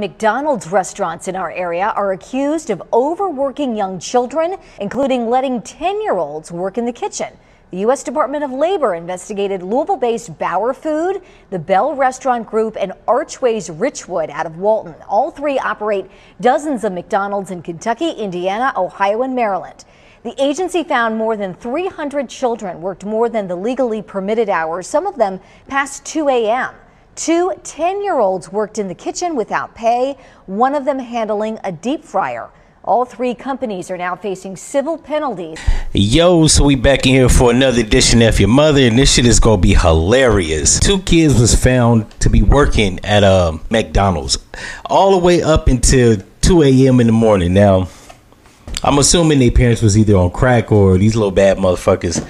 McDonald's restaurants in our area are accused of overworking young children, including letting 10 year olds work in the kitchen. The U.S. Department of Labor investigated Louisville based Bauer Food, the Bell Restaurant Group, and Archways Richwood out of Walton. All three operate dozens of McDonald's in Kentucky, Indiana, Ohio, and Maryland. The agency found more than 300 children worked more than the legally permitted hours, some of them past 2 a.m. Two 10 year olds worked in the kitchen without pay, one of them handling a deep fryer. All three companies are now facing civil penalties. Yo, so we back in here for another edition of Your Mother, and this shit is gonna be hilarious. Two kids was found to be working at a uh, McDonald's all the way up until 2 a.m. in the morning. Now, I'm assuming their parents was either on crack or these little bad motherfuckers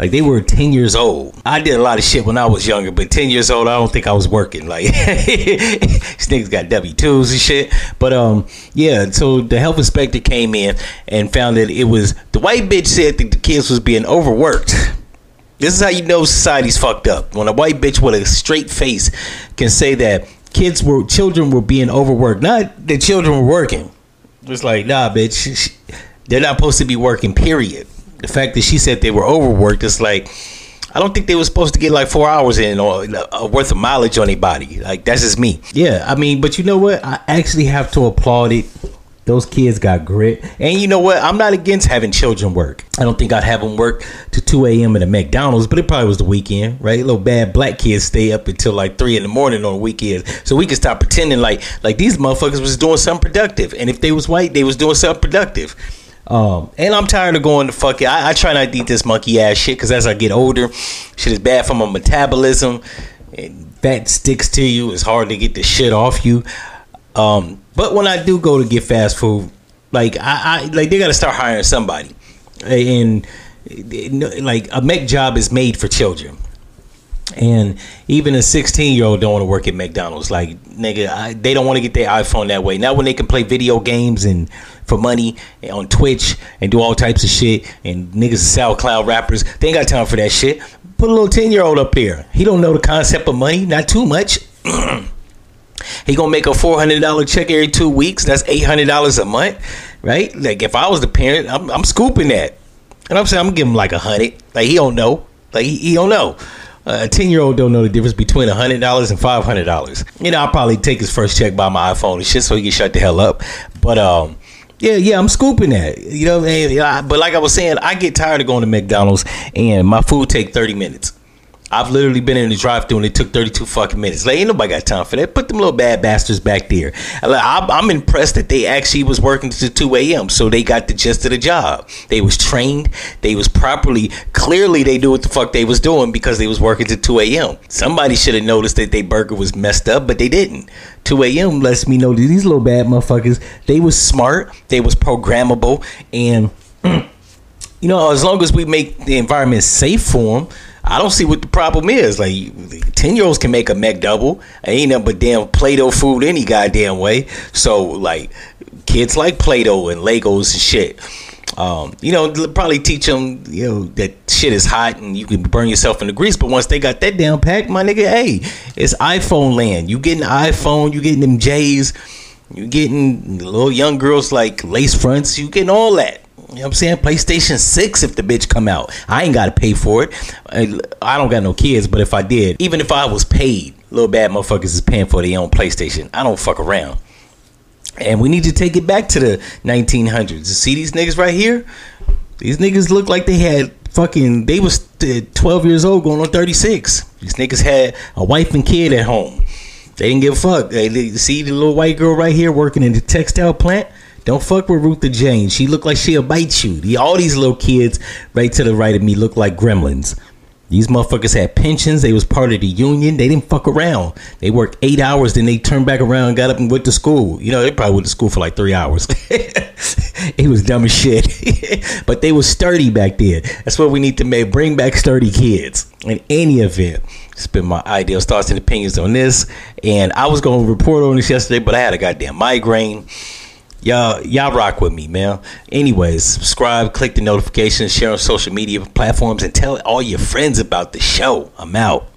like they were 10 years old. I did a lot of shit when I was younger, but 10 years old, I don't think I was working. Like these niggas got W twos and shit. But um, yeah. So the health inspector came in and found that it was the white bitch said that the kids was being overworked. This is how you know society's fucked up. When a white bitch with a straight face can say that kids were children were being overworked, not the children were working. It's like nah, bitch. They're not supposed to be working. Period the fact that she said they were overworked is like I don't think they were supposed to get like four hours in or uh, worth of mileage on anybody. Like that's just me. Yeah, I mean, but you know what? I actually have to applaud it. Those kids got grit, and you know what? I'm not against having children work. I don't think I'd have them work to 2 a.m. at a McDonald's, but it probably was the weekend, right? Little bad black kids stay up until like three in the morning on weekends, so we can stop pretending like like these motherfuckers was doing something productive, and if they was white, they was doing something productive. Um, and I'm tired of going to fuck it. I, I try not to eat this monkey ass shit because as I get older, shit is bad for my metabolism. And fat sticks to you. It's hard to get the shit off you. Um, but when I do go to get fast food, like I, I like they got to start hiring somebody, and like a Mac job is made for children. And even a 16 year old don't want to work at McDonald's. Like, nigga, I, they don't want to get their iPhone that way. Not when they can play video games and for money and on Twitch and do all types of shit. And niggas are SoundCloud rappers. They ain't got time for that shit. Put a little 10 year old up there. He don't know the concept of money. Not too much. he gonna make a $400 check every two weeks. That's $800 a month, right? Like, if I was the parent, I'm, I'm scooping that. And I'm saying I'm give him like a hundred. Like he don't know. Like he, he don't know a 10 year old don't know the difference between $100 and $500. You know, I'll probably take his first check by my iPhone and shit so he can shut the hell up. But, um, yeah, yeah, I'm scooping that. You know, but like I was saying, I get tired of going to McDonald's and my food take 30 minutes. I've literally been in the drive-through and it took 32 fucking minutes. Like, ain't nobody got time for that. Put them little bad bastards back there. I'm impressed that they actually was working to 2 a.m. So they got the gist of the job. They was trained. They was properly. Clearly, they knew what the fuck they was doing because they was working to 2 a.m. Somebody should have noticed that their burger was messed up, but they didn't. 2 a.m. lets me know that these little bad motherfuckers, they was smart. They was programmable. And, you know, as long as we make the environment safe for them, I don't see what the problem is. Like ten year olds can make a McDouble. Ain't nothing but damn Play-Doh food any goddamn way. So like kids like Play-Doh and Legos and shit. Um, you know, probably teach them, you know, that shit is hot and you can burn yourself in the grease. But once they got that down packed, my nigga, hey, it's iPhone land. You getting iPhone, you getting them J's, you getting little young girls like lace fronts, you getting all that. You know what I'm saying? PlayStation 6 if the bitch come out. I ain't got to pay for it. I don't got no kids, but if I did, even if I was paid, little bad motherfuckers is paying for their own PlayStation. I don't fuck around. And we need to take it back to the 1900s. See these niggas right here? These niggas look like they had fucking, they was 12 years old going on 36. These niggas had a wife and kid at home. They didn't give a fuck. They, they see the little white girl right here working in the textile plant. Don't fuck with Ruth the Jane. She look like she'll bite you. All these little kids right to the right of me look like gremlins. These motherfuckers had pensions. They was part of the union. They didn't fuck around. They worked eight hours, then they turned back around got up and went to school. You know, they probably went to school for like three hours. it was dumb as shit. but they was sturdy back then. That's what we need to make. Bring back sturdy kids. In any event, it's been my ideal thoughts and opinions on this. And I was going to report on this yesterday, but I had a goddamn migraine y'all y'all rock with me man. Anyways subscribe click the notifications share on social media platforms and tell all your friends about the show. I'm out